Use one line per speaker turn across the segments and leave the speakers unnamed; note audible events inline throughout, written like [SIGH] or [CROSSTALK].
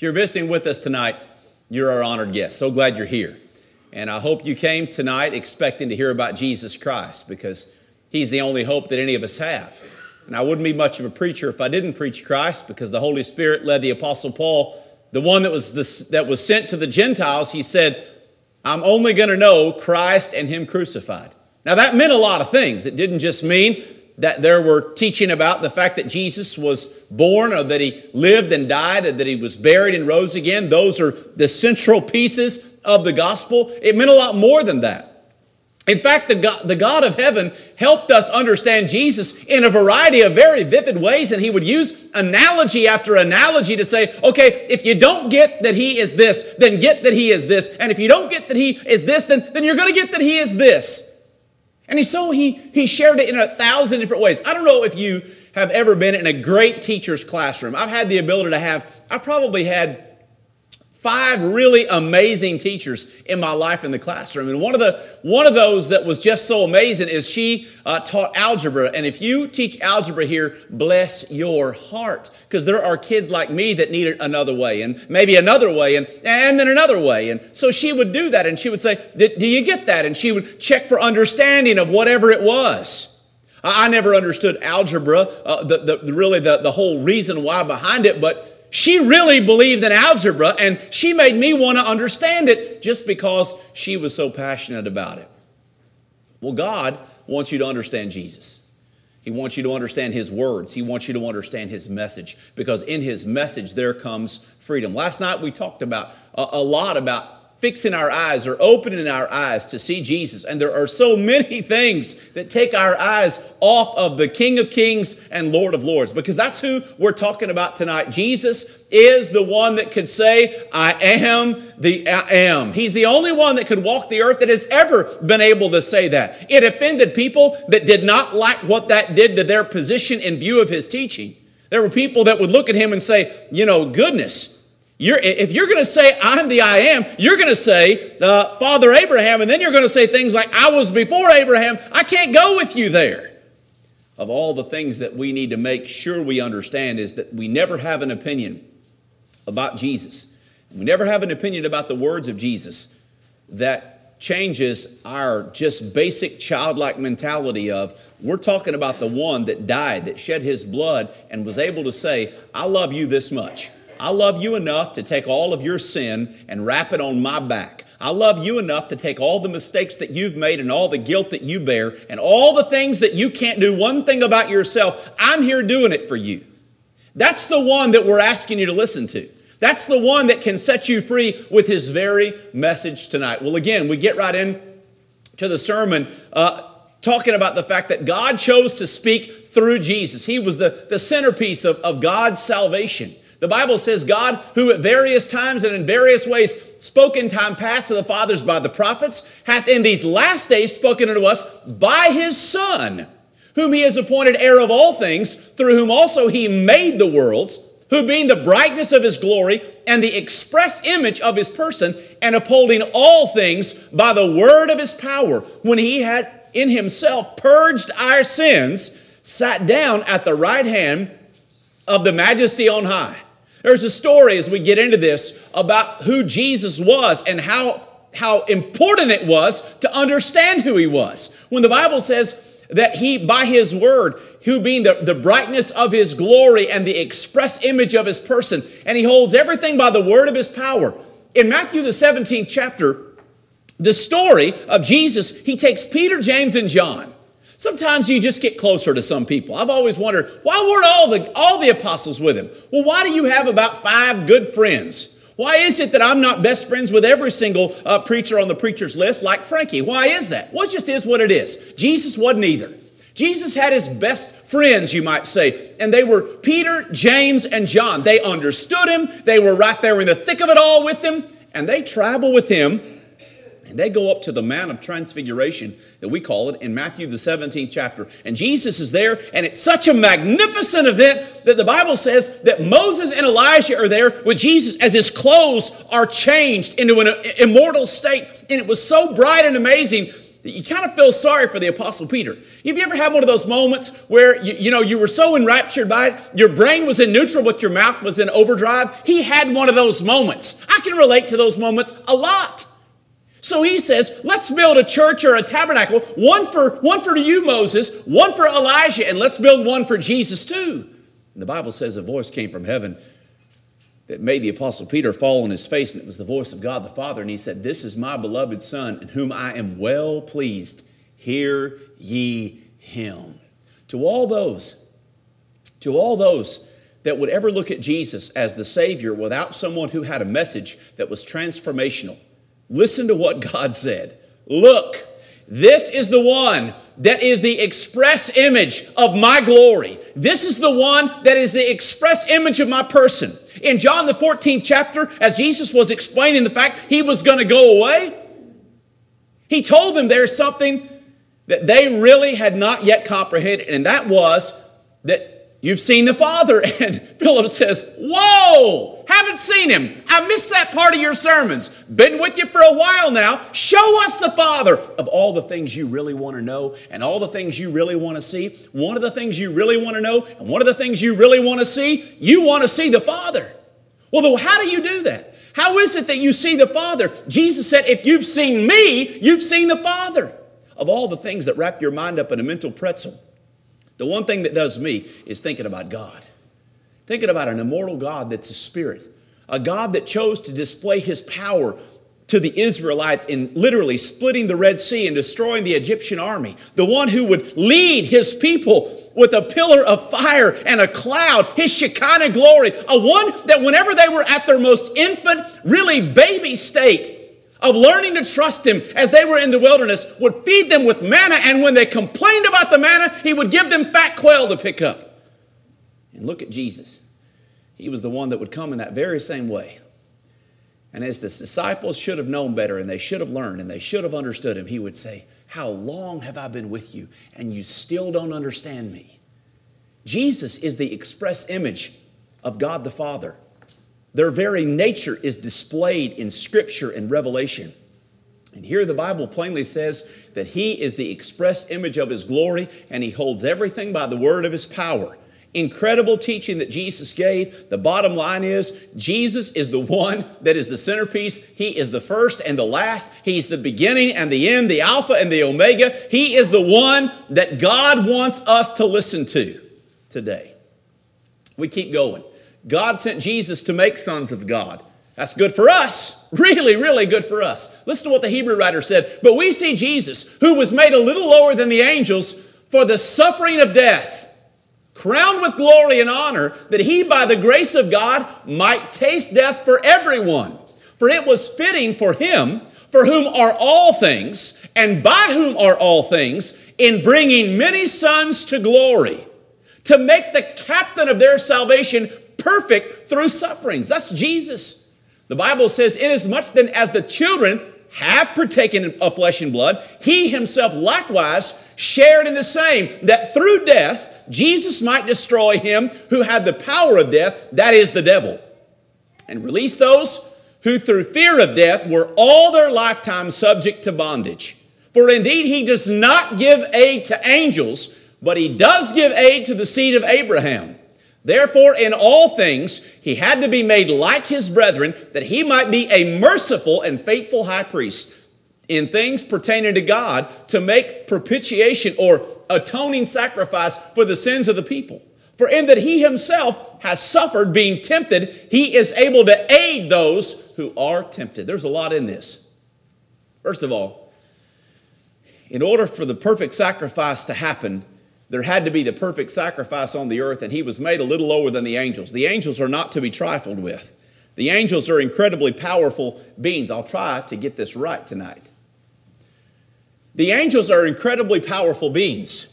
If you're visiting with us tonight, you're our honored guest. So glad you're here. And I hope you came tonight expecting to hear about Jesus Christ because He's the only hope that any of us have. And I wouldn't be much of a preacher if I didn't preach Christ because the Holy Spirit led the Apostle Paul, the one that was, the, that was sent to the Gentiles, he said, I'm only going to know Christ and Him crucified. Now, that meant a lot of things. It didn't just mean that there were teaching about the fact that Jesus was born or that he lived and died and that he was buried and rose again. Those are the central pieces of the gospel. It meant a lot more than that. In fact, the God, the God of heaven helped us understand Jesus in a variety of very vivid ways, and he would use analogy after analogy to say, okay, if you don't get that he is this, then get that he is this. And if you don't get that he is this, then, then you're going to get that he is this. And so he, he shared it in a thousand different ways. I don't know if you have ever been in a great teacher's classroom. I've had the ability to have, I probably had five really amazing teachers in my life in the classroom. And one of the one of those that was just so amazing is she uh, taught algebra. And if you teach algebra here bless your heart because there are kids like me that need it another way and maybe another way and and then another way. And so she would do that and she would say do you get that? And she would check for understanding of whatever it was. I never understood algebra, uh, the, the, really the, the whole reason why behind it, but she really believed in algebra and she made me want to understand it just because she was so passionate about it. Well, God wants you to understand Jesus. He wants you to understand His words. He wants you to understand His message because in His message there comes freedom. Last night we talked about a, a lot about fixing our eyes or opening our eyes to see Jesus. And there are so [LAUGHS] many things that take our eyes off of the King of Kings and Lord of Lords because that's who we're talking about tonight. Jesus is the one that could say, I am the I am. He's the only one that could walk the earth that has ever been able to say that. It offended people that did not like what that did to their position in view of his teaching. There were people that would look at him and say, you know, goodness, you're, if you're going to say, I'm the I am, you're going to say, uh, Father Abraham, and then you're going to say things like, I was before Abraham. I can't go with you there. Of all the things that we need to make sure we understand is that we never have an opinion about Jesus. We never have an opinion about the words of Jesus that changes our just basic childlike mentality of we're talking about the one that died, that shed his blood, and was able to say, I love you this much. I love you enough to take all of your sin and wrap it on my back. I love you enough to take all the mistakes that you've made and all the guilt that you bear and all the things that you can't do one thing about yourself. I'm here doing it for you. That's the one that we're asking you to listen to. That's the one that can set you free with his very message tonight. Well, again, we get right in to the sermon uh, talking about the fact that God chose to speak through Jesus. He was the, the centerpiece of, of God's salvation. The Bible says, God, who at various times and in various ways spoke in time past to the fathers by the prophets, hath in these last days spoken unto us by his Son, whom he has appointed heir of all things, through whom also he made the worlds, who being the brightness of his glory and the express image of his person, and upholding all things by the word of his power, when he had in himself purged our sins, sat down at the right hand of the majesty on high there's a story as we get into this about who Jesus was and how, how important it was to understand who he was. When the Bible says that he, by his word, who being the, the brightness of his glory and the express image of his person, and he holds everything by the word of his power. In Matthew, the 17th chapter, the story of Jesus, he takes Peter, James, and John. Sometimes you just get closer to some people. I've always wondered, why weren't all the, all the apostles with him? Well, why do you have about five good friends? Why is it that I'm not best friends with every single uh, preacher on the preacher's list like Frankie? Why is that? Well, it just is what it is. Jesus wasn't either. Jesus had his best friends, you might say, and they were Peter, James, and John. They understood him, they were right there in the thick of it all with him, and they travel with him, and they go up to the Mount of Transfiguration that we call it in Matthew, the 17th chapter. And Jesus is there, and it's such a magnificent event that the Bible says that Moses and Elijah are there with Jesus as his clothes are changed into an immortal state. And it was so bright and amazing that you kind of feel sorry for the Apostle Peter. Have you ever had one of those moments where you, you know you were so enraptured by it, your brain was in neutral, but your mouth was in overdrive? He had one of those moments. I can relate to those moments a lot. So he says, let's build a church or a tabernacle, one for, one for you, Moses, one for Elijah, and let's build one for Jesus too. And the Bible says a voice came from heaven that made the Apostle Peter fall on his face, and it was the voice of God the Father. And he said, This is my beloved Son, in whom I am well pleased. Hear ye him. To all those, to all those that would ever look at Jesus as the Savior without someone who had a message that was transformational, listen to what God said. Look, this is the one that is the express image of my glory. This is the one that is the express image of my person. In John the 14th chapter, as Jesus was explaining the fact he was going to go away, he told them there's something that they really had not yet comprehended, and that was that You've seen the Father. [LAUGHS] And Philip says, Whoa, haven't seen him. I missed that part of your sermons. Been with you for a while now. Show us the Father. Of all the things you really want to know and all the things you really want to see, one of the things you really want to know and one of the things you really want to see, you want to see the Father. Well, how do you do that? How is it that you see the Father? Jesus said, If you've seen me, you've seen the Father. Of all the things that wrap your mind up in a mental pretzel, the one thing that does me is thinking about God. Thinking about an immortal God that's a spirit, a God that chose to display his power to the Israelites in literally splitting the Red Sea and destroying the Egyptian army. The one who would lead his people with a pillar of fire and a cloud, his Shekinah glory. A one that whenever they were at their most infant, really baby state, of learning to trust him as they were in the wilderness would feed them with manna, and when they complained about the manna, he would give them fat quail to pick up. And look at Jesus. He was the one that would come in that very same way. And as the disciples should have known better, and they should have learned, and they should have understood him, he would say, How long have I been with you, and you still don't understand me? Jesus is the express image of God the Father. Their very nature is displayed in Scripture and Revelation. And here the Bible plainly says that He is the express image of His glory and He holds everything by the word of His power. Incredible teaching that Jesus gave. The bottom line is Jesus is the one that is the centerpiece. He is the first and the last. He's the beginning and the end, the Alpha and the Omega. He is the one that God wants us to listen to today. We keep going. God sent Jesus to make sons of God. That's good for us. [LAUGHS] Really, really good for us. Listen to what the Hebrew writer said. But we see Jesus, who was made a little lower than the angels for the suffering of death, crowned with glory and honor, that he, by the grace of God, might taste death for everyone. For it was fitting for him, for whom are all things, and by whom are all things, in bringing many sons to glory, to make the captain of their salvation perfect through sufferings. That's Jesus. The Bible says, Inasmuch then as the children have partaken of flesh and blood, he himself likewise shared in the same, that through death Jesus might destroy him who had the power of death, that is the devil, and release those who through fear of death were all their lifetime subject to bondage. For indeed he does not give aid to angels, but he does give aid to the seed of Abraham. Therefore, in all things, he had to be made like his brethren, that he might be a merciful and faithful high priest in things pertaining to God to make propitiation or atoning sacrifice for the sins of the people. For in that he himself has suffered being tempted, he is able to aid those who are tempted. There's a lot in this. First of all, in order for the perfect sacrifice to happen, there had to be the perfect sacrifice on the earth, and he was made a little lower than the angels. The angels are not to be trifled with. The angels are incredibly powerful beings. I'll try to get this right tonight. The angels are incredibly powerful beings.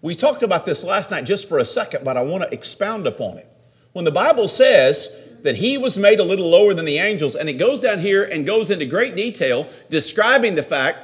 We talked about this last night just for a second, but I want to expound upon it. When the Bible says that he was made a little lower than the angels, and it goes down here and goes into great detail describing the fact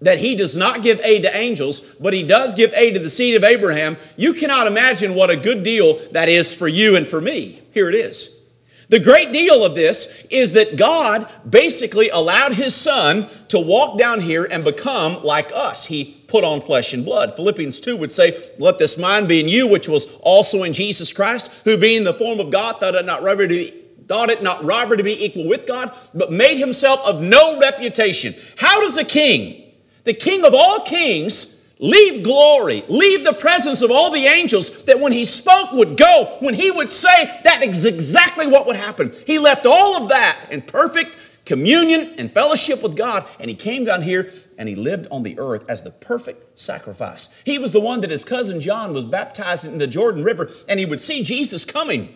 that he does not give aid to angels, but he does give aid to the seed of Abraham, you cannot imagine what a good deal that is for you and for me. Here it is. The great deal of this is that God basically allowed his son to walk down here and become like us. He put on flesh and blood. Philippians 2 would say, Let this mind be in you, which was also in Jesus Christ, who being the form of God thought it not robbery to be thought it not to be equal with God, but made himself of no reputation. How does a king, the king of all kings, leave glory, leave the presence of all the angels that when he spoke would go, when he would say, that is exactly what would happen. He left all of that in perfect communion and fellowship with God, and he came down here and he lived on the earth as the perfect sacrifice. He was the one that his cousin John was baptized in the Jordan River, and he would see Jesus coming.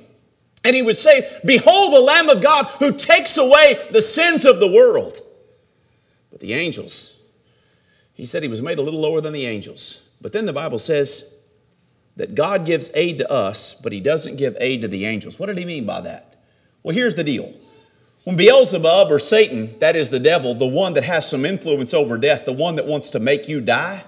And he would say, Behold the Lamb of God who takes away the sins of the world. But the angels, he said he was made a little lower than the angels. But then the Bible says that God gives aid to us, but he doesn't give aid to the angels. What did he mean by that? Well, here's the deal. When Beelzebub or Satan, that is the devil, the one that has some influence over death, the one that wants to make you die,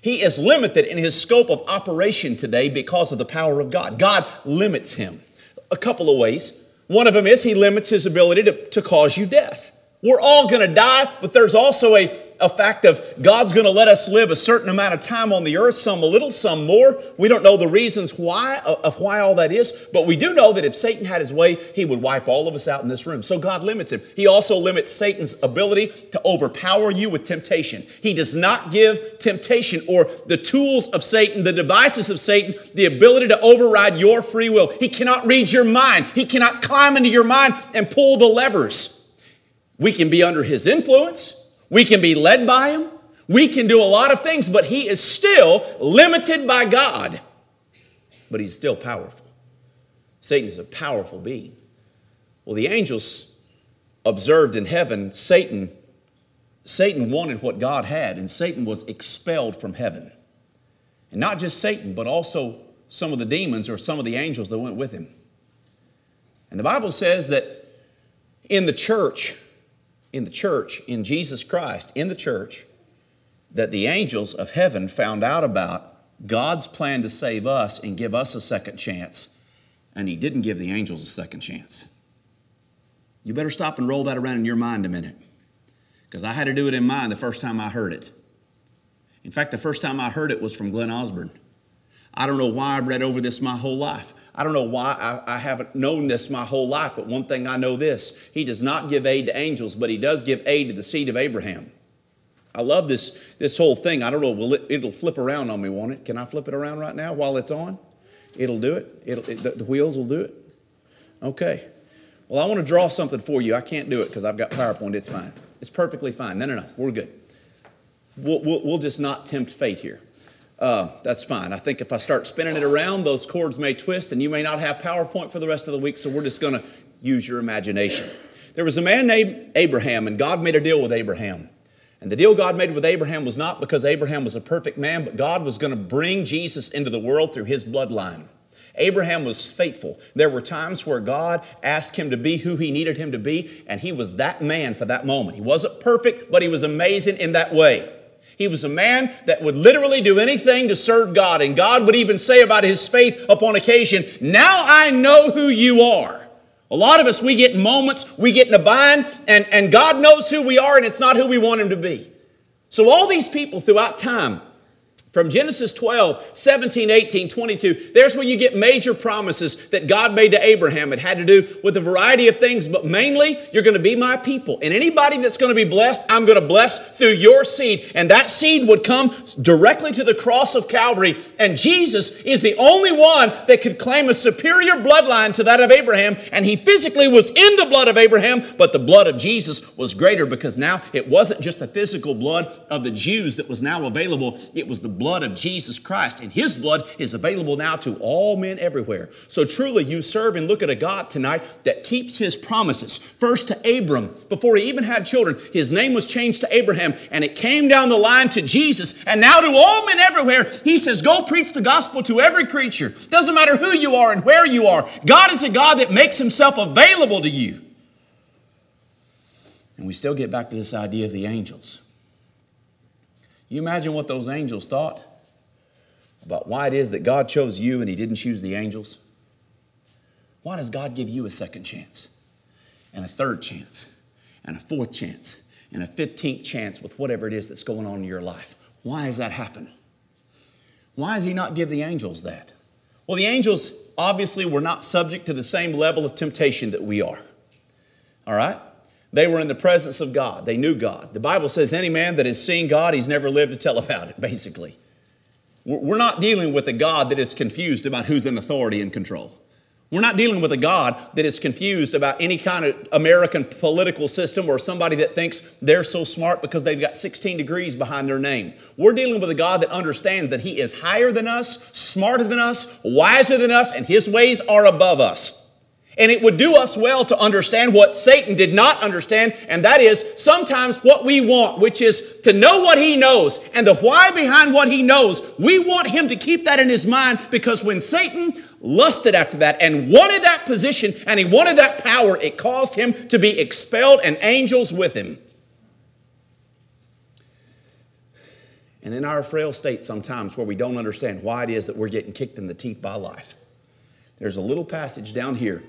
he is limited in his scope of operation today because of the power of God. God limits him a couple of ways. One of them is he limits his ability to, to cause you death. We're all going to die, but there's also a a fact of God's going to let us live a certain amount of time on the earth, some a little, some more. We don't know the reasons why uh, of why all that is, but we do know that if Satan had his way, he would wipe all of us out in this room. So God limits him. He also limits Satan's ability to overpower you with temptation. He does not give temptation or the tools of Satan, the devices of Satan, the ability to override your free will. He cannot read your mind. He cannot climb into your mind and pull the levers. We can be under his influence. We can be led by him. We can do a lot of things, but he is still limited by God. But he's still powerful. Satan is a powerful being. Well, the angels observed in heaven Satan Satan wanted what God had and Satan was expelled from heaven. And not just Satan, but also some of the demons or some of the angels that went with him. And the Bible says that in the church in the church, in Jesus Christ, in the church, that the angels of heaven found out about God's plan to save us and give us a second chance, and He didn't give the angels a second chance. You better stop and roll that around in your mind a minute, because I had to do it in mine the first time I heard it. In fact, the first time I heard it was from Glenn Osborne. I don't know why I've read over this my whole life. I don't know why I, I, haven't known this my whole life, but one thing I know this He does not give aid to angels, but He does give aid to the seed of Abraham. I love this, this whole thing. I don't know, will it, it'll flip around on me, won't it? Can I flip it around right now while it's on? It'll do it. It'll, it, the, the wheels will do it. Okay. Well, I want to draw something for you. I can't do it because I've got PowerPoint. It's fine. It's perfectly fine. No, no, no. We're good. We'll, we'll, we'll just not tempt fate here uh, that's fine. I think if I start spinning it around, those cords may twist, and you may not have PowerPoint for the rest of the week, so we're just going to use your imagination. There was a man named Abraham, and God made a deal with Abraham. And the deal God made with Abraham was not because Abraham was a perfect man, but God was going to bring Jesus into the world through his bloodline. Abraham was faithful. There were times where God asked him to be who he needed him to be, and he was that man for that moment. He wasn't perfect, but he was amazing in that way. He was a man that would literally do anything to serve God. And God would even say about his faith upon occasion, Now I know who you are. A lot of us, we get moments, we get in a bind, and, and God knows who we are, and it's not who we want him to be. So, all these people throughout time, from Genesis 12, 17, 18, 22, there's where you get major promises that God made to Abraham. It had to do with a variety of things, but mainly, you're going to be my people. And anybody that's going to be blessed, I'm going to bless through your seed. And that seed would come directly to the cross of Calvary. And Jesus is the only one that could claim a superior bloodline to that of Abraham. And he physically was in the blood of Abraham, but the blood of Jesus was greater because now it wasn't just the physical blood of the Jews that was now available, it was the blood of Jesus Christ, and his blood is available now to all men everywhere. So truly, you serve and look at a God tonight that keeps his promises. First to Abram, before he even had children, his name was changed to Abraham, and it came down the line to Jesus, and now to all men everywhere, he says, Go preach the gospel to every creature. Doesn't matter who you are and where you are. God is a God that makes himself available to you. And we still get back to this idea of the angels. You imagine what those angels thought about why it is that God chose you and He didn't choose the angels? Why does God give you a second chance and a third chance and a fourth chance and a 15th chance with whatever it is that's going on in your life? Why does that happen? Why does He not give the angels that? Well, the angels obviously were not subject to the same level of temptation that we are. All right? They were in the presence of God. They knew God. The Bible says any man that has seen God, he's never lived to tell about it, [LAUGHS] basically. We're not dealing with a God that is confused about who's in authority and control. We're not dealing with a God that is confused about any kind of American political system or somebody that thinks they're so smart because they've got 16 degrees behind their name. We're dealing with a God that understands that He is higher than us, smarter than us, wiser than us, and His ways are above us. And it would do us well to understand what Satan did not understand, and that is sometimes what we want, which is to know what he knows and the why behind what he knows. We want him to keep that in his mind because when Satan lusted after that and wanted that position and he wanted that power, it caused him to be expelled and angels with him. And in our frail state, sometimes where we don't understand why it is that we're getting kicked in the teeth by life, there's a little passage down here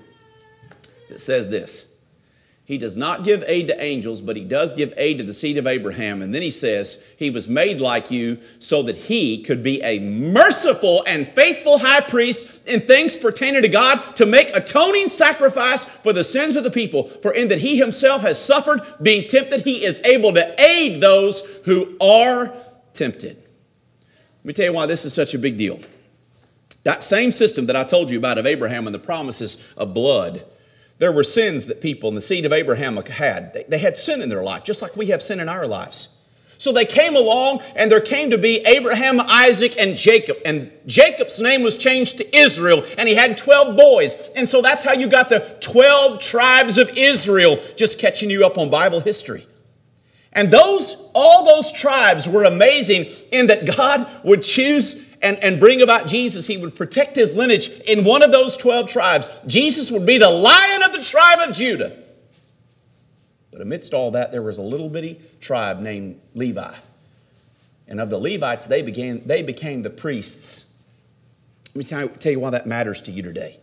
that says this He does not give aid to angels, but he does give aid to the seed of Abraham. And then he says, He was made like you so that he could be a merciful and faithful high priest in things pertaining to God to make atoning sacrifice for the sins of the people. For in that he himself has suffered being tempted, he is able to aid those who are tempted. Let me tell you why this is such a big deal. That same system that I told you about of Abraham and the promises of blood there were sins that people in the seed of Abraham had. They had sin in their life, just like we have sin in our lives. So they came along, and there came to be Abraham, Isaac, and Jacob. And Jacob's name was changed to Israel, and he had 12 boys. And so that's how you got the 12 tribes of Israel, just catching you up on Bible history. And those, all those tribes were amazing in that God would choose and, and bring about Jesus. He would protect his lineage in one of those 12 tribes. Jesus would be the lion of the tribe of Judah. But amidst all that, there was a little bitty tribe named Levi. And of the Levites, they, began, they became the priests. Let me tell you, tell you why that matters to you today.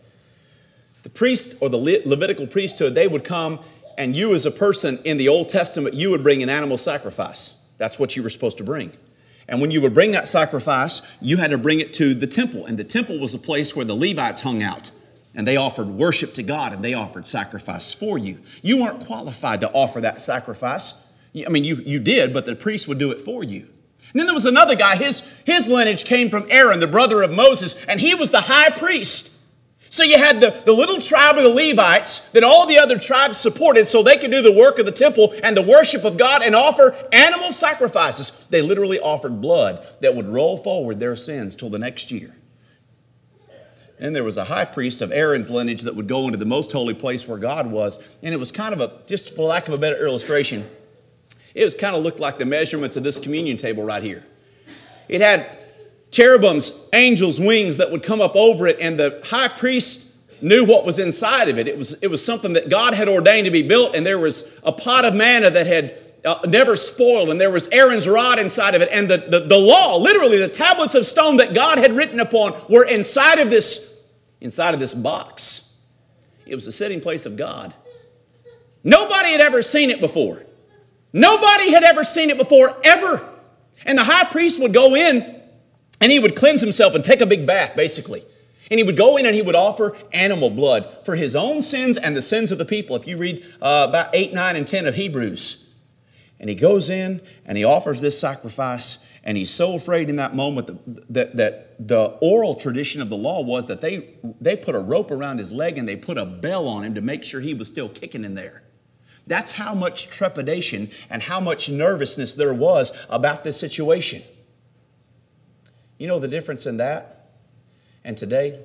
The priest or the Le- Levitical priesthood, they would come, and you as a person in the Old Testament, you would bring an animal sacrifice. That's what you were supposed to bring. And when you would bring that sacrifice, you had to bring it to the temple. And the temple was a place where the Levites hung out. And they offered worship to God and they offered sacrifice for you. You weren't qualified to offer that sacrifice. I mean, you, you did, but the priest would do it for you. And then there was another guy, his, his lineage came from Aaron, the brother of Moses, and he was the high priest. So you had the, the little tribe of the Levites that all the other tribes supported so they could do the work of the temple and the worship of God and offer animal sacrifices. They literally offered blood that would roll forward their sins till the next year. And there was a high priest of Aaron's lineage that would go into the most holy place where God was. And it was kind of a, just for lack of a better illustration, it was kind of looked like the measurements of this communion table right here. It had cherubims, angels' wings that would come up over it, and the high priest knew what was inside of it. It was, it was something that God had ordained to be built, and there was a pot of manna that had uh, never spoiled, and there was Aaron's rod inside of it, and the, the, the law, literally the tablets of stone that God had written upon, were inside of this, inside of this box. It was the sitting place of God. Nobody had ever seen it before. Nobody had ever seen it before, ever. And the high priest would go in and he would cleanse himself and take a big bath, basically. And he would go in and he would offer animal blood for his own sins and the sins of the people. If you read uh, about 8, 9, and 10 of Hebrews, and he goes in and he offers this sacrifice, and he's so afraid in that moment that, that, that the oral tradition of the law was that they, they put a rope around his leg and they put a bell on him to make sure he was still kicking in there. That's how much trepidation and how much nervousness there was about this situation. You know the difference in that and today?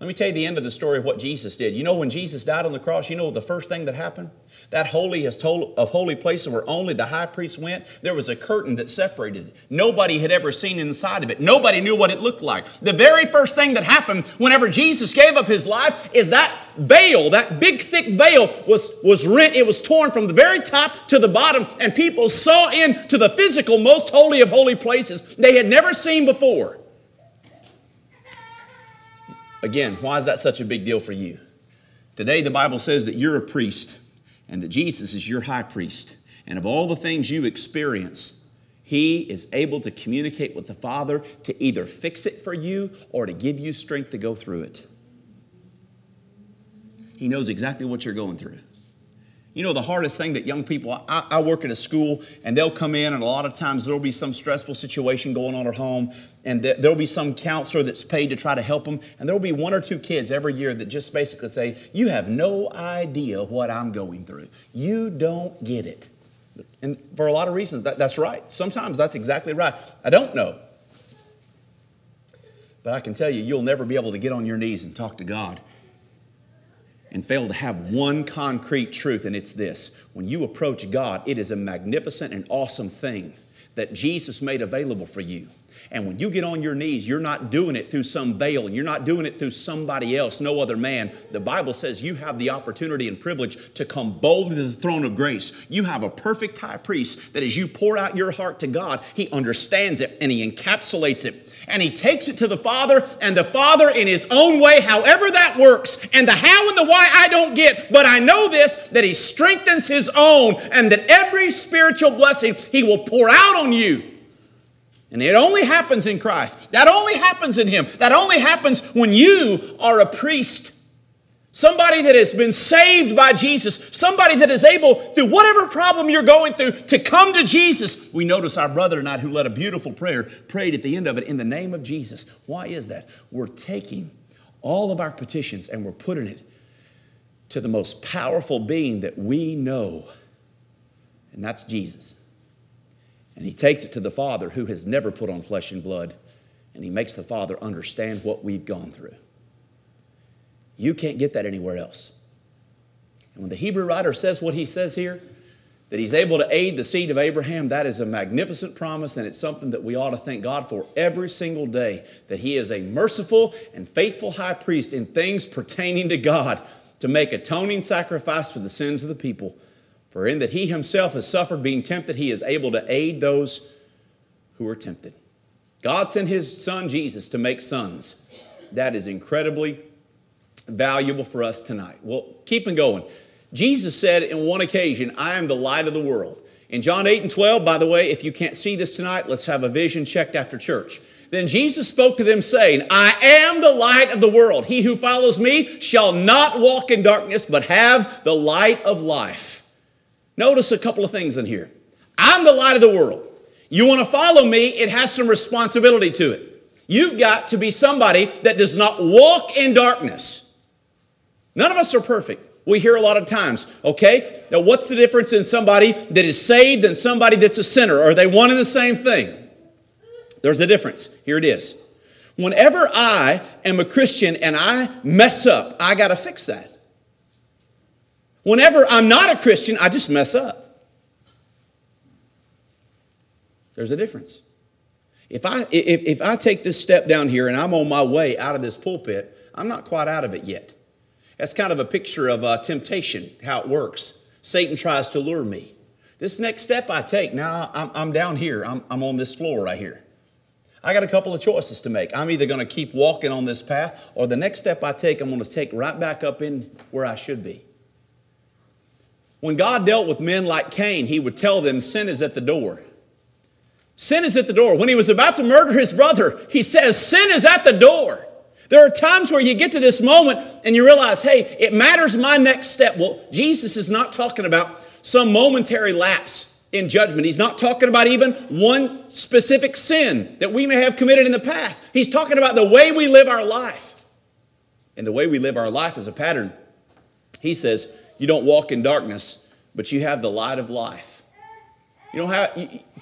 Let me tell you the end of the story of what Jesus did. You know, when Jesus died on the cross, you know the first thing that happened? That holy of holy places where only the high priest went, there was a curtain that separated it. Nobody had ever seen inside of it. Nobody knew what it looked like. The very first thing that happened whenever Jesus gave up his life is that veil, that big thick veil was, was rent. It was torn from the very top to the bottom, and people saw into the physical, most holy of holy places they had never seen before. Again, why is that such a big deal for you? Today, the Bible says that you're a priest and that Jesus is your high priest. And of all the things you experience, he is able to communicate with the Father to either fix it for you or to give you strength to go through it. He knows exactly what you're going through. You know, the hardest thing that young people, I, I, work at a school and they'll come in, and a lot of times there'll be some stressful situation going on at home, and th- there'll be some counselor that's paid to try to help them. And there'll be one or two kids every year that just basically say, You have no idea what I'm going through. You don't get it. And for a lot of reasons, that, that's right. Sometimes that's exactly right. I don't know. But I can tell you, you'll never be able to get on your knees and talk to God and fail to have one concrete truth, and it's this when you approach God, it is a magnificent and awesome thing that Jesus made available for you. And when you get on your knees, you're not doing it through some veil and you're not doing it through somebody else, no other man. The Bible says you have the opportunity and privilege to come boldly to the throne of grace. You have a perfect high priest that as you pour out your heart to God, he understands it and he encapsulates it and he takes it to the Father, and the Father, in his own way, however that works, and the how and the why I don't get, but I know this that he strengthens his own, and that every spiritual blessing he will pour out on you. And it only happens in Christ. That only happens in him. That only happens when you are a priest Somebody that has been saved by Jesus, somebody that is able, through whatever problem you're going through, to come to Jesus. We notice our brother tonight who led a beautiful prayer prayed at the end of it in the name of Jesus. Why is that? We're taking all of our petitions and we're putting it to the most powerful being that we know, and that's Jesus. And he takes it to the Father who has never put on flesh and blood, and he makes the Father understand what we've gone through. You can't get that anywhere else. And when the Hebrew writer says what he says here, that he's able to aid the seed of Abraham, that is a magnificent promise, and it's something that we ought to thank God for every single day. That he is a merciful and faithful high priest in things pertaining to God to make atoning sacrifice for the sins of the people. For in that he himself has suffered being tempted, he is able to aid those who are tempted. God sent his son Jesus to make sons. That is incredibly valuable for us tonight. Well, keep keeping going. Jesus said in one occasion, I am the light of the world. In John 8 and 12, by the way, if you can't see this tonight, let's have a vision checked after church. Then Jesus spoke to them, saying, I am the light of the world. He who follows me shall not walk in darkness, but have the light of life. Notice a couple of things in here. I'm the light of the world. You want to follow me, it has some responsibility to it. You've got to be somebody that does not walk in darkness. None of us are perfect. We hear a lot of times, okay? Now, what's the difference in somebody that is saved and somebody that's a sinner? Are they one and the same thing? There's the difference. Here it is. Whenever I am a Christian and I mess up, I got to fix that. Whenever I'm not a Christian, I just mess up. There's a difference. If I, if, if I take this step down here and I'm on my way out of this pulpit, I'm not quite out of it yet. That's kind of a picture of uh, temptation, how it works. Satan tries to lure me. This next step I take, now I'm, I'm down here, I'm, I'm on this floor right here. I got a couple of choices to make. I'm either going to keep walking on this path, or the next step I take, I'm going to take right back up in where I should be. When God dealt with men like Cain, he would tell them, Sin is at the door. Sin is at the door. When he was about to murder his brother, he says, Sin is at the door. There are times where you get to this moment and you realize, hey, it matters my next step. Well, Jesus is not talking about some momentary lapse in judgment. He's not talking about even one specific sin that we may have committed in the past. He's talking about the way we live our life. And the way we live our life is a pattern. He says, You don't walk in darkness, but you have the light of life. You know how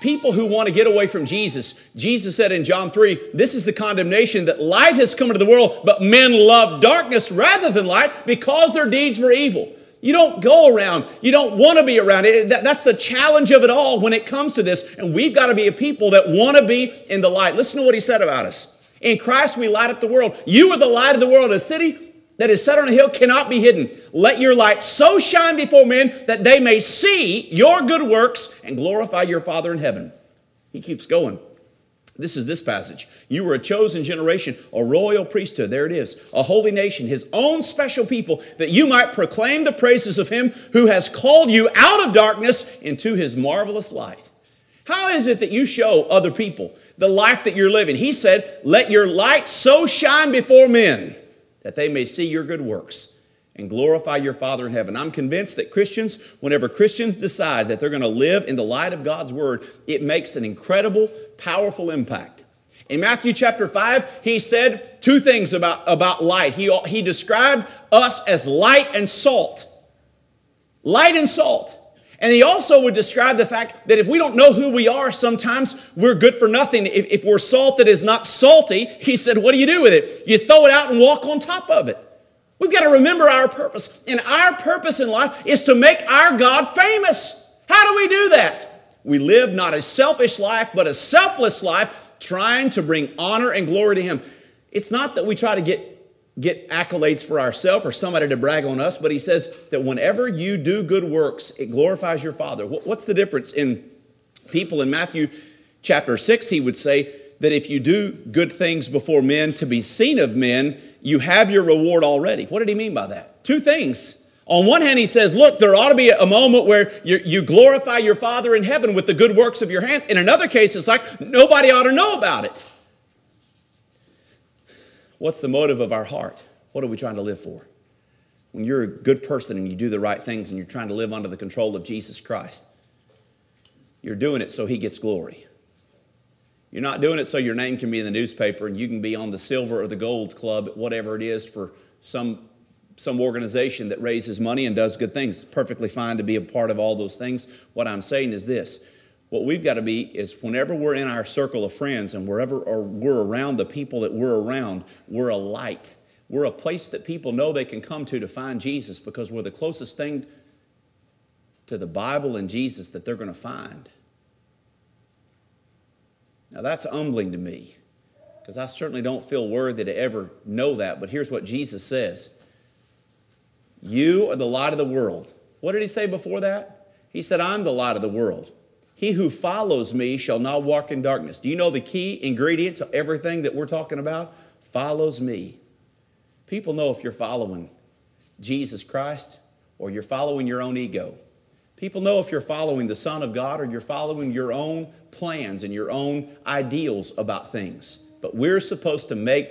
people who want to get away from Jesus, Jesus said in John 3, this is the condemnation that light has come into the world, but men love darkness rather than light because their deeds were evil. You don't go around, you don't want to be around it. That's the challenge of it all when it comes to this. And we've got to be a people that want to be in the light. Listen to what he said about us. In Christ, we light up the world. You are the light of the world. A city that is set on a hill cannot be hidden. Let your light so shine before men that they may see your good works and glorify your Father in heaven. He keeps going. This is this passage. You were a chosen generation, a royal priesthood. There it is. A holy nation, his own special people, that you might proclaim the praises of him who has called you out of darkness into his marvelous light. How is it that you show other people the life that you're living? He said, Let your light so shine before men that they may see your good works and glorify your Father in heaven. I'm convinced that Christians, whenever Christians decide that they're going to live in the light of God's Word, it makes an incredible, powerful impact. In Matthew chapter 5, he said two things about, about light. He, he described us as light and salt. Light and salt. And he also would describe the fact that if we don't know who we are, sometimes we're good for nothing. If, if we're salt that is not salty, he said, What do you do with it? You throw it out and walk on top of it. We've got to remember our purpose. And our purpose in life is to make our God famous. How do we do that? We live not a selfish life, but a selfless life, trying to bring honor and glory to Him. It's not that we try to get, get accolades for ourselves or somebody to brag on us, but He says that whenever you do good works, it glorifies your Father. What's the difference in people in Matthew chapter 6? He would say that if you do good things before men to be seen of men, you have your reward already. What did he mean by that? Two things. On one hand, he says, Look, there ought to be a moment where you, you, glorify your Father in heaven with the good works of your hands. In another case, it's like nobody ought to know about it. What's the motive of our heart? What are we trying to live for? When you're a good person and you do the right things and you're trying to live under the control of Jesus Christ, you're doing it so he gets glory. You're not doing it so your name can be in the newspaper and you can be on the silver or the gold club, whatever it is, for some, some organization that raises money and does good things. It's perfectly fine to be a part of all those things. What I'm saying is this what we've got to be is whenever we're in our circle of friends and wherever or we're around the people that we're around, we're a light. We're a place that people know they can come to to find Jesus because we're the closest thing to the Bible and Jesus that they're going to find. Now, that's humbling to me because I certainly don't feel worthy to ever know that. But here's what Jesus says You are the light of the world. What did he say before that? He said, I'm the light of the world. He who follows me shall not walk in darkness. Do you know the key ingredient to everything that we're talking about? Follows me. People know if you're following Jesus Christ or you're following your own ego. People know if you're following the Son of God or you're following your own plans and your own ideals about things. But we're supposed to make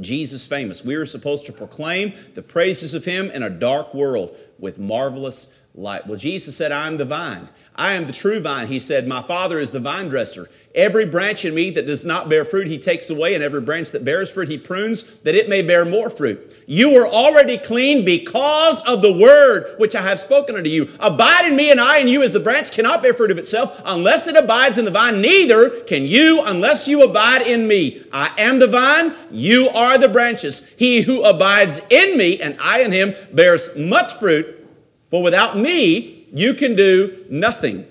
Jesus famous. We are supposed to proclaim the praises of Him in a dark world with marvelous light. Well, Jesus said, I am the vine. I am the true vine. He said, My Father is the vine dresser. Every branch in me that does not bear fruit, He takes away, and every branch that bears fruit, He prunes that it may bear more fruit. You are already clean because of the word which I have spoken unto you. Abide in me, and I in you, as the branch cannot bear fruit of itself unless it abides in the vine. Neither can you unless you abide in me. I am the vine, you are the branches. He who abides in me, and I in him, bears much fruit. For without me, you can do nothing.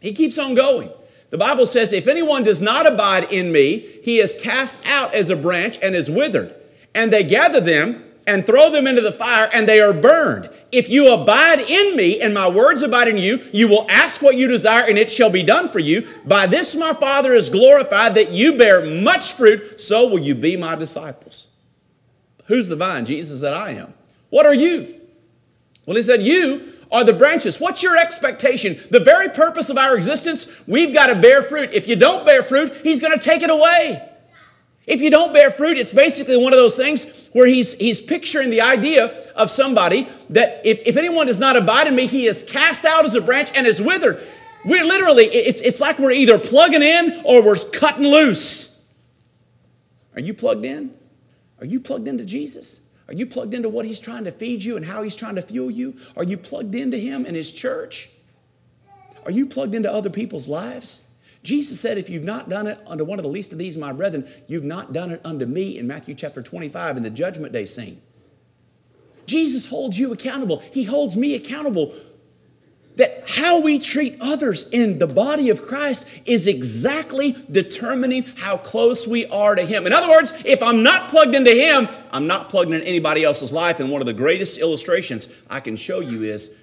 He keeps on going. The Bible says, If anyone does not abide in me, he is cast out as a branch and is withered. And they gather them and throw them into the fire, and they are burned. If you abide in me and my words abide in you, you will ask what you desire, and it shall be done for you. By this my Father is glorified, that you bear much fruit, so will you be my disciples. Who's the vine? Jesus said, I am. What are you? Well, he said, You are the branches. What's your expectation? The very purpose of our existence, we've got to bear fruit. If you don't bear fruit, He's going to take it away. If you don't bear fruit, it's basically one of those things where he's, he's picturing the idea of somebody that if, if anyone does not abide in me, he is cast out as a branch and is withered. We're literally, it's, it's like we're either plugging in or we're cutting loose. Are you plugged in? Are you plugged into Jesus? Are you plugged into what He's trying to feed you and how He's trying to fuel you? Are you plugged into Him and His church? Are you plugged into other people's lives? Jesus said, If you've not done it unto one of the least of these, my brethren, you've not done it unto me in Matthew chapter 25 in the judgment day scene. Jesus holds you accountable. He holds me accountable that how we treat others in the body of Christ is exactly determining how close we are to Him. In other words, if I'm not plugged into Him, I'm not plugged into anybody else's life. And one of the greatest illustrations I can show you is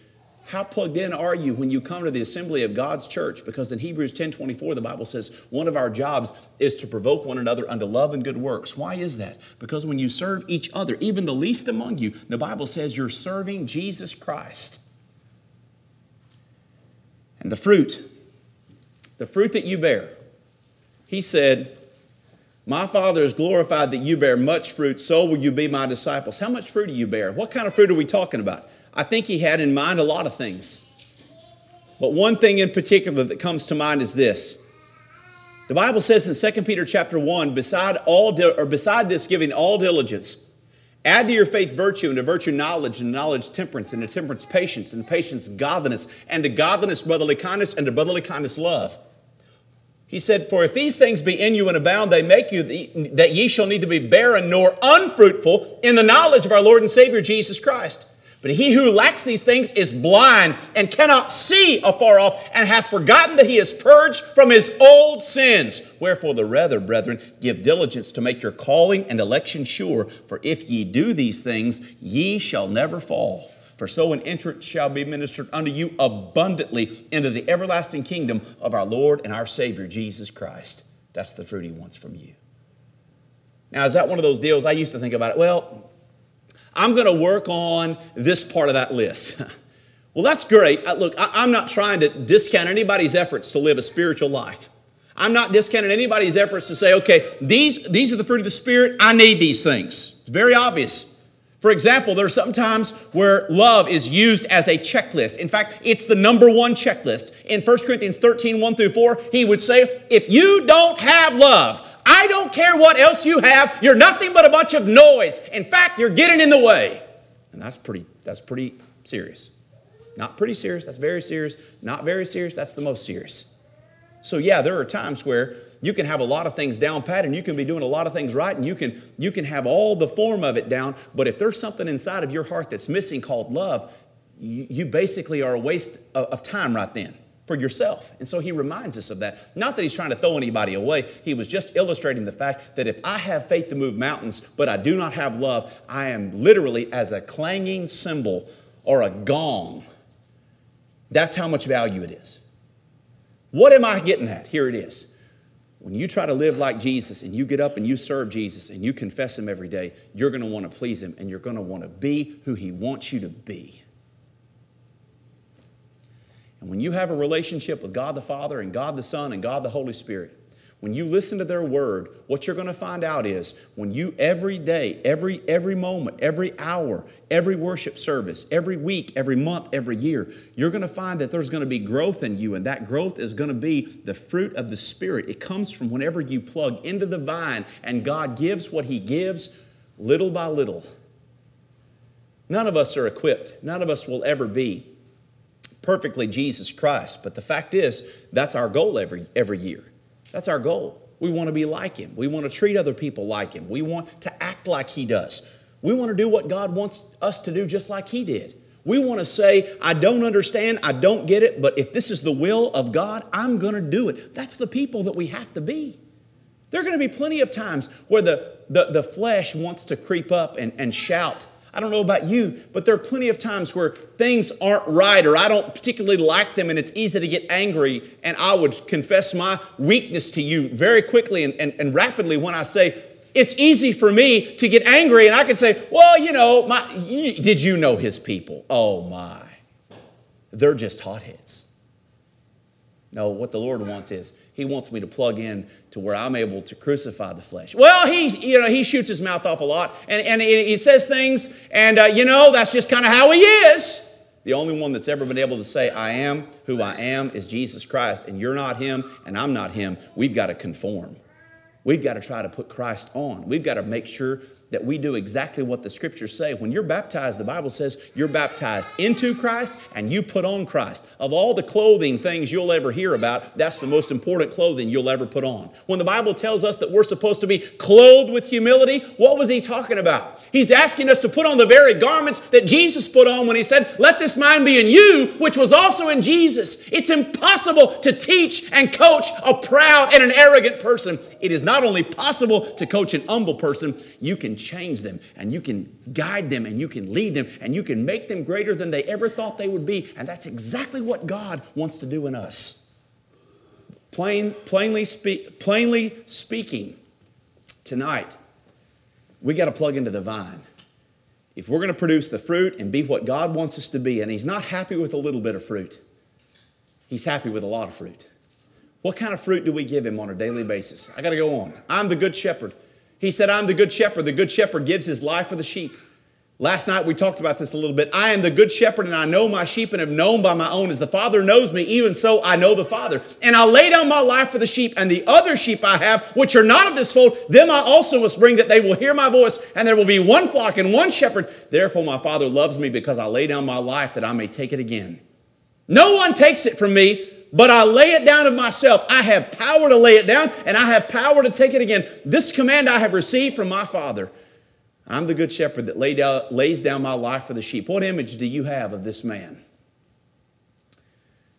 How plugged in are you when you come to the assembly of God's church? Because in Hebrews 10 24, the Bible says one of our jobs is to provoke one another unto love and good works. Why is that? Because when you serve each other, even the least among you, the Bible says you're serving Jesus Christ. And the fruit, the fruit that you bear, he said, My Father is glorified that you bear much fruit, so will you be my disciples. How much fruit do you bear? What kind of fruit are we talking about? I think he had in mind a lot of things. But one thing in particular that comes to mind is this. The Bible says in 2 Peter chapter 1, beside all or beside this giving all diligence, add to your faith virtue, and to virtue knowledge, and knowledge temperance, and to temperance patience, and to patience godliness, and to godliness brotherly kindness, and to brotherly kindness love. He said, For if these things be in you and abound, they make you the, that ye shall neither be barren nor unfruitful in the knowledge of our Lord and Savior Jesus Christ. But he who lacks these things is blind and cannot see afar off, and hath forgotten that he is purged from his old sins. Wherefore, the rather, brethren, give diligence to make your calling and election sure. For if ye do these things, ye shall never fall. For so an entrance shall be ministered unto you abundantly into the everlasting kingdom of our Lord and our Savior, Jesus Christ. That's the fruit he wants from you. Now, is that one of those deals? I used to think about it. Well, I'm going to work on this part of that list. [LAUGHS] well, that's great. Uh, look, I'm not trying to discount anybody's efforts to live a spiritual life. I'm not discounting anybody's efforts to say, okay, these, these are the fruit of the Spirit. I need these things. It's very obvious. For example, there are some times where love is used as a checklist. In fact, it's the number one checklist. In 1 Corinthians 13, 1 through 4, he would say, if you don't have love, I don't care what else you have. You're nothing but a bunch of noise. In fact, you're getting in the way. And that's pretty, that's pretty serious. Not pretty serious, that's very serious. Not very serious, that's the most serious. So yeah, there are times where you can have a lot of things down pat and you can be doing a lot of things right and you can you can have all the form of it down, but if there's something inside of your heart that's missing called love, you, you basically are a waste of, of time right then for yourself. And so he reminds us of that. Not that he's trying to throw anybody away, he was just illustrating the fact that if I have faith to move mountains, but I do not have love, I am literally as a clanging cymbal or a gong. That's how much value it is. What am I getting at? Here it is. When you try to live like Jesus and you get up and you serve Jesus and you confess Him every day, you're going to want to please Him and you're going to want to be who He wants you to be. And when you have a relationship with God the Father and God the Son and God the Holy Spirit, when you listen to their word, what you're going to find out is when you every day, every every moment, every hour, every worship service, every week, every month, every year, you're going to find that there's going to be growth in you and that growth is going to be the fruit of the spirit. It comes from whenever you plug into the vine and God gives what he gives little by little. None of us are equipped. None of us will ever be perfectly Jesus Christ. But the fact is, that's our goal every, every year. That's our goal. We want to be like Him. We want to treat other people like Him. We want to act like He does. We want to do what God wants us to do just like He did. We want to say, I don't understand, I don't get it, but if this is the will of God, I'm going to do it. That's the people that we have to be. There are going to be plenty of times where the, the, the flesh wants to creep up and, and shout I don't know about you, but there are plenty of times where things aren't right or I don't particularly like them and it's easy to get angry. And I would confess my weakness to you very quickly and, and, and rapidly when I say, it's easy for me to get angry and I can say, well, you know, my, did you know his people? Oh my. They're just hotheads. No, what the Lord wants is He wants me to plug in to where I'm able to crucify the flesh. Well, he, you know, he shoots his mouth off a lot and, and he says things, and, uh, you know, that's just kind of how he is. The only one that's ever been able to say, I am who I am, is Jesus Christ, and you're not him, and I'm not him. We've got to conform. We've got to try to put Christ on. We've got to make sure that we do exactly what the scriptures say. When you're baptized, the Bible says you're baptized into Christ and you put on Christ. Of all the clothing things you'll ever hear about, that's the most important clothing you'll ever put on. When the Bible tells us that we're supposed to be clothed with humility, what was he talking about? He's asking us to put on the very garments that Jesus put on when he said, Let this mind be in you, which was also in Jesus. It's impossible to teach and coach a proud and an arrogant person. It is not only possible to coach an humble person, you can change them and you can guide them and you can lead them and you can make them greater than they ever thought they would be. And that's exactly what God wants to do in us. Plain, plainly, plainly speaking, tonight, we got to plug into the vine. If we're going to produce the fruit and be what God wants us to be, and He's not happy with a little bit of fruit, He's happy with a lot of fruit. What kind of fruit do we give Him on a daily basis? I got to go on. I'm the good shepherd. He said, I'm the good shepherd. The good shepherd gives his life for the sheep. Last night we talked about this a little bit. I am the good shepherd and I know my sheep and have known by my own. As the Father knows me, even so I know the Father. And I lay down my life for the sheep, and the other sheep I have, which are not of this fold, them I also must bring that they will hear my voice, and there will be one flock and one shepherd. Therefore my Father loves me because I lay down my life that I may take it again. No one takes it from me, but I lay it down of myself. I have power to lay it down, and I have power to take it again. This command I have received from my Father. I'm the good shepherd that lay down, lays down my life for the sheep. What image do you have of this man?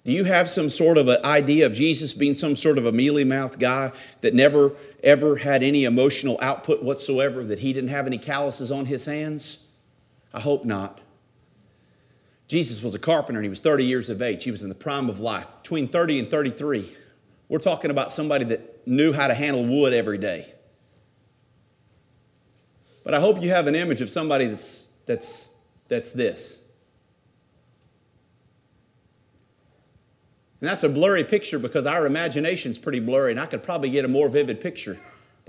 Do you have some sort of an idea of Jesus being some sort of a mealy mouthed guy that never, ever had any emotional output whatsoever, that he didn't have any calluses on his hands? I hope not. Jesus was a carpenter and he was 30 years of age. He was in the prime of life, between 30 and 33. We're talking about somebody that knew how to handle wood every day. But I hope you have an image of somebody that's, that's, that's this. And that's a blurry picture because our imagination's pretty blurry, and I could probably get a more vivid picture.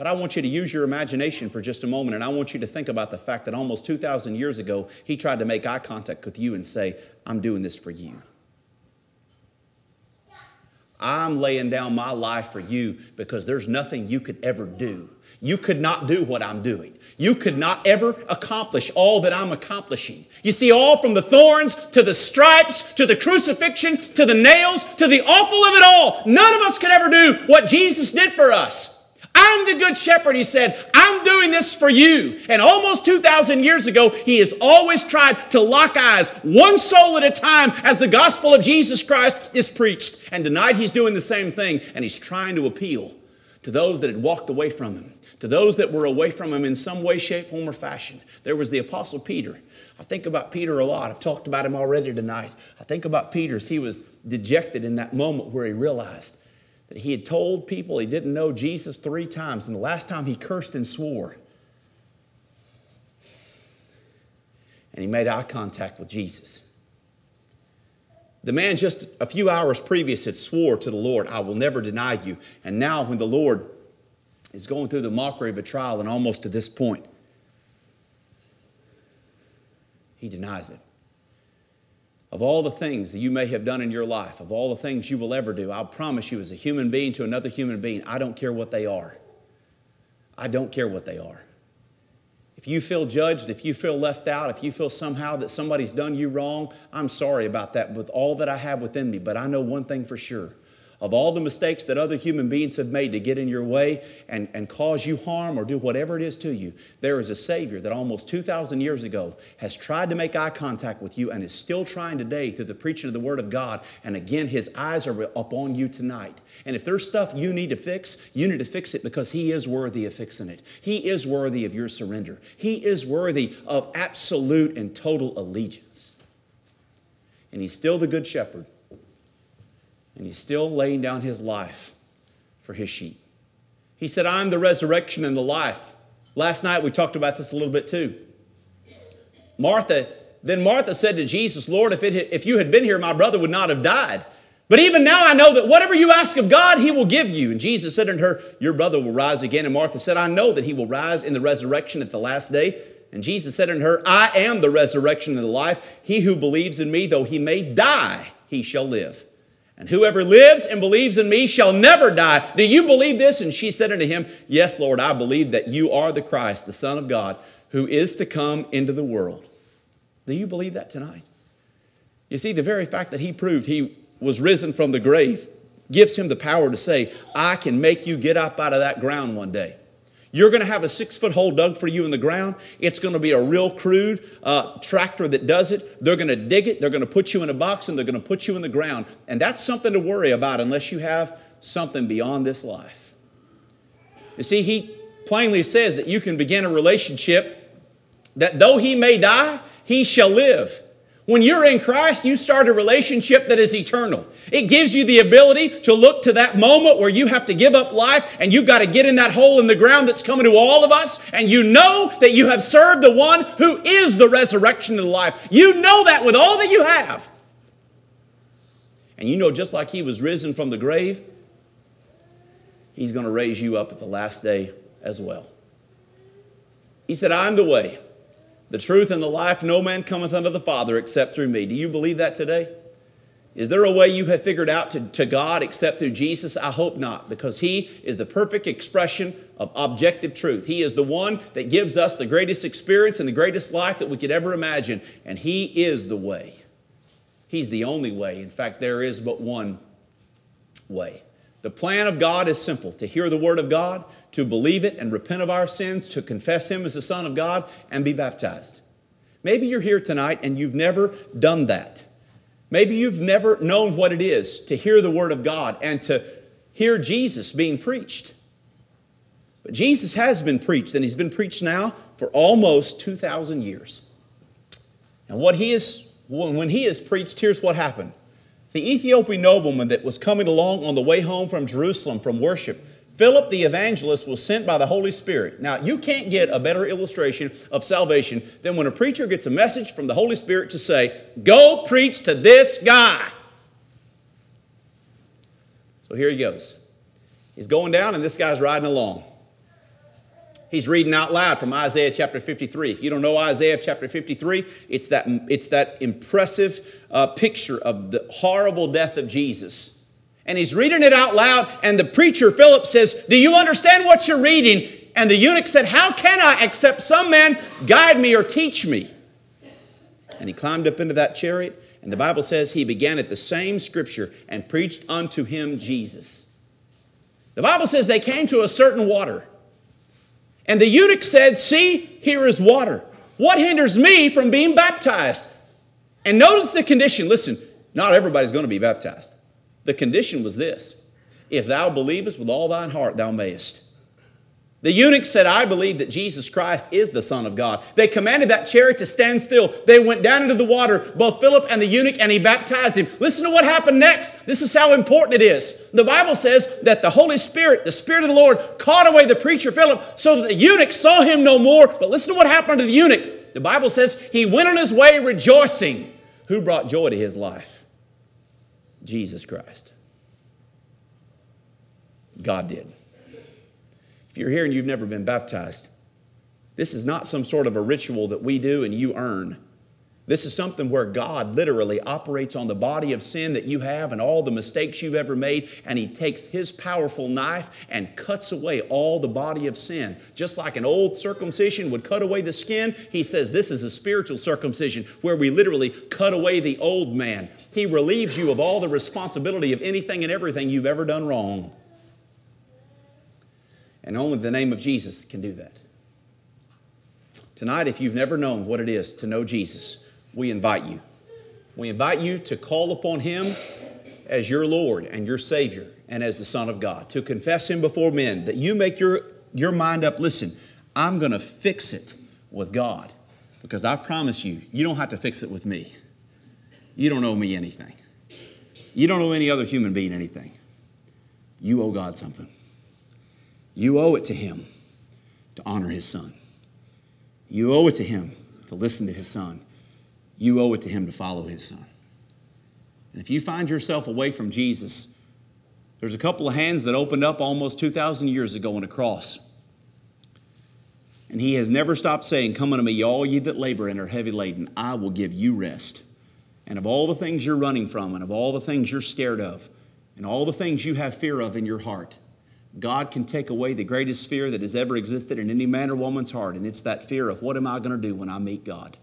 But I want you to use your imagination for just a moment, and I want you to think about the fact that almost 2,000 years ago, he tried to make eye contact with you and say, I'm doing this for you. I'm laying down my life for you because there's nothing you could ever do. You could not do what I'm doing. You could not ever accomplish all that I'm accomplishing. You see, all from the thorns to the stripes to the crucifixion to the nails to the awful of it all, none of us could ever do what Jesus did for us. I'm the good shepherd, he said. I'm doing this for you. And almost 2,000 years ago, he has always tried to lock eyes, one soul at a time, as the gospel of Jesus Christ is preached. And tonight he's doing the same thing, and he's trying to appeal to those that had walked away from him, to those that were away from him in some way, shape, form, or fashion. There was the Apostle Peter. I think about Peter a lot. I've talked about him already tonight. I think about Peter as he was dejected in that moment where he realized that he had told people he didn't know Jesus three times, and the last time he cursed and swore. And he made eye contact with Jesus. The man just a few hours previous had swore to the Lord, I will never deny you. And now, when the Lord is going through the mockery of a trial and almost to this point, he denies it of all the things that you may have done in your life, of all the things you will ever do, I'll promise you, as a human being to another human being, I don't care what they are. I don't care what they are. If you feel judged, if you feel left out, if you feel somehow that somebody's done you wrong, I'm sorry about that with all that I have within me. But I know one thing for sure of all the mistakes that other human beings have made to get in your way and, and cause you harm or do whatever it is to you, there is a Savior that almost 2,000 years ago has tried to make eye contact with you and is still trying today through the preaching of the Word of God. And again, His eyes are upon you tonight. And if there's stuff you need to fix, you need to fix it because He is worthy of fixing it. He is worthy of your surrender. He is worthy of absolute and total allegiance. And He's still the Good Shepherd and he's still laying down his life for his sheep. He said, I'm the resurrection and the life. Last night we talked about this a little bit too. Martha, then Martha said to Jesus, Lord, if, it, if you had been here, my brother would not have died. But even now I know that whatever you ask of God, he will give you. And Jesus said unto her, Your brother will rise again. And Martha said, I know that he will rise in the resurrection at the last day. And Jesus said unto her, I am the resurrection and the life. He who believes in me, though he may die, he shall live. And whoever lives and believes in me shall never die. Do you believe this? And she said unto him, Yes, Lord, I believe that you are the Christ, the Son of God, who is to come into the world. Do you believe that tonight? You see, the very fact that he proved he was risen from the grave gives him the power to say, I can make you get up out of that ground one day. You're going to have a six foot hole dug for you in the ground. It's going to be a real crude uh, tractor that does it. They're going to dig it, they're going to put you in a box, and they're going to put you in the ground. And that's something to worry about unless you have something beyond this life. You see, he plainly says that you can begin a relationship that though he may die, he shall live. When you're in Christ, you start a relationship that is eternal. It gives you the ability to look to that moment where you have to give up life and you've got to get in that hole in the ground that's coming to all of us. And you know that you have served the one who is the resurrection of life. You know that with all that you have. And you know, just like he was risen from the grave, he's going to raise you up at the last day as well. He said, I'm the way the truth and the life. No man cometh unto the Father except through me. Do you believe that today? Is there a way you have figured out to, to God except through Jesus? I hope not, because He is the perfect expression of objective truth. He is the one that gives us the greatest experience and the greatest life that we could ever imagine, and He is the way. He's the only way. In fact, there is but one way. The plan of God is simple to hear the Word of God, to believe it and repent of our sins, to confess Him as the Son of God, and be baptized. Maybe you're here tonight and you've never done that. Maybe you've never known what it is to hear the Word of God and to hear Jesus being preached. But Jesus has been preached, and He's been preached now for almost 2,000 years. And what He is, when He is preached, here's what happened. The Ethiopian nobleman that was coming along on the way home from Jerusalem from worship Philip the evangelist was sent by the Holy Spirit. Now, you can't get a better illustration of salvation than when a preacher gets a message from the Holy Spirit to say, Go preach to this guy. So here he goes. He's going down, and this guy's riding along. He's reading out loud from Isaiah chapter 53. If you don't know Isaiah chapter 53, it's that, it's that impressive uh, picture of the horrible death of Jesus and he's reading it out loud, and the preacher, Philip, says, Do you understand what you're reading? And the eunuch said, How can I, except some man guide me or teach me? And he climbed up into that chariot, and the Bible says he began at the same scripture and preached unto him Jesus. The Bible says they came to a certain water. And the eunuch said, See, here is water. What hinders me from being baptized? And notice the condition. Listen, not everybody's going to be baptized. The condition was this if thou believest with all thine heart, thou mayest. The eunuch said, I believe that Jesus Christ is the Son of God. They commanded that chariot to stand still. They went down into the water, both Philip and the eunuch, and he baptized him. Listen to what happened next. This is how important it is. The Bible says that the Holy Spirit, the Spirit of the Lord, caught away the preacher Philip so that the eunuch saw him no more. But listen to what happened to the eunuch. The Bible says he went on his way rejoicing. Who brought joy to his life? Jesus Christ. God did. If you're here and you've never been baptized, this is not some sort of a ritual that we do and you earn. This is something where God literally operates on the body of sin that you have and all the mistakes you've ever made, and He takes His powerful knife and cuts away all the body of sin. Just like an old circumcision would cut away the skin, He says this is a spiritual circumcision where we literally cut away the old man. He relieves you of all the responsibility of anything and everything you've ever done wrong. And only the name of Jesus can do that. Tonight, if you've never known what it is to know Jesus, we invite you. We invite you to call upon Him as your Lord and your Savior and as the Son of God, to confess Him before men, that you make your, your mind up listen, I'm going to fix it with God because I promise you, you don't have to fix it with me. You don't owe me anything. You don't owe any other human being anything. You owe God something. You owe it to Him to honor His Son. You owe it to Him to listen to His Son you owe it to him to follow his son. And if you find yourself away from Jesus, there's a couple of hands that opened up almost 2,000 years ago on a cross. And he has never stopped saying, Come unto me, all ye that labor and are heavy laden, I will give you rest. And of all the things you're running from, and of all the things you're scared of, and all the things you have fear of in your heart, God can take away the greatest fear that has ever existed in any man or woman's heart, and it's that fear of what am I going to do when I meet God?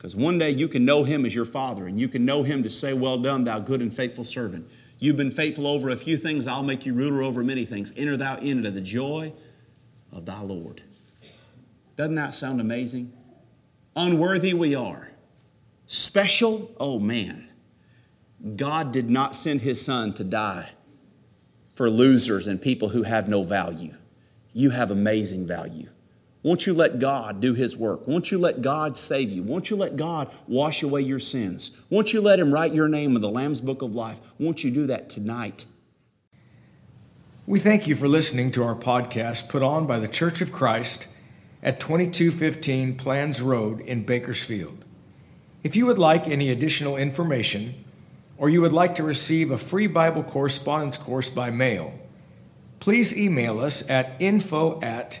Because one day you can know him as your father, and you can know him to say, Well done, thou good and faithful servant. You've been faithful over a few things, I'll make you ruler over many things. Enter thou into the joy of thy Lord. Doesn't that sound amazing? Unworthy we are. Special, oh man. God did not send his son to die for losers and people who have no value. you have amazing value. Won't you let God do His work? Won't you let God save you? Won't you let God wash away your sins? Won't you let Him write your name in the Lamb's Book of Life? Won't you do that tonight?
We thank you for listening to our podcast put on by the Church of Christ at 2215 Planz Road in Bakersfield. If you would like any additional information, or you would like to receive a free Bible correspondence course by mail, please email us at info at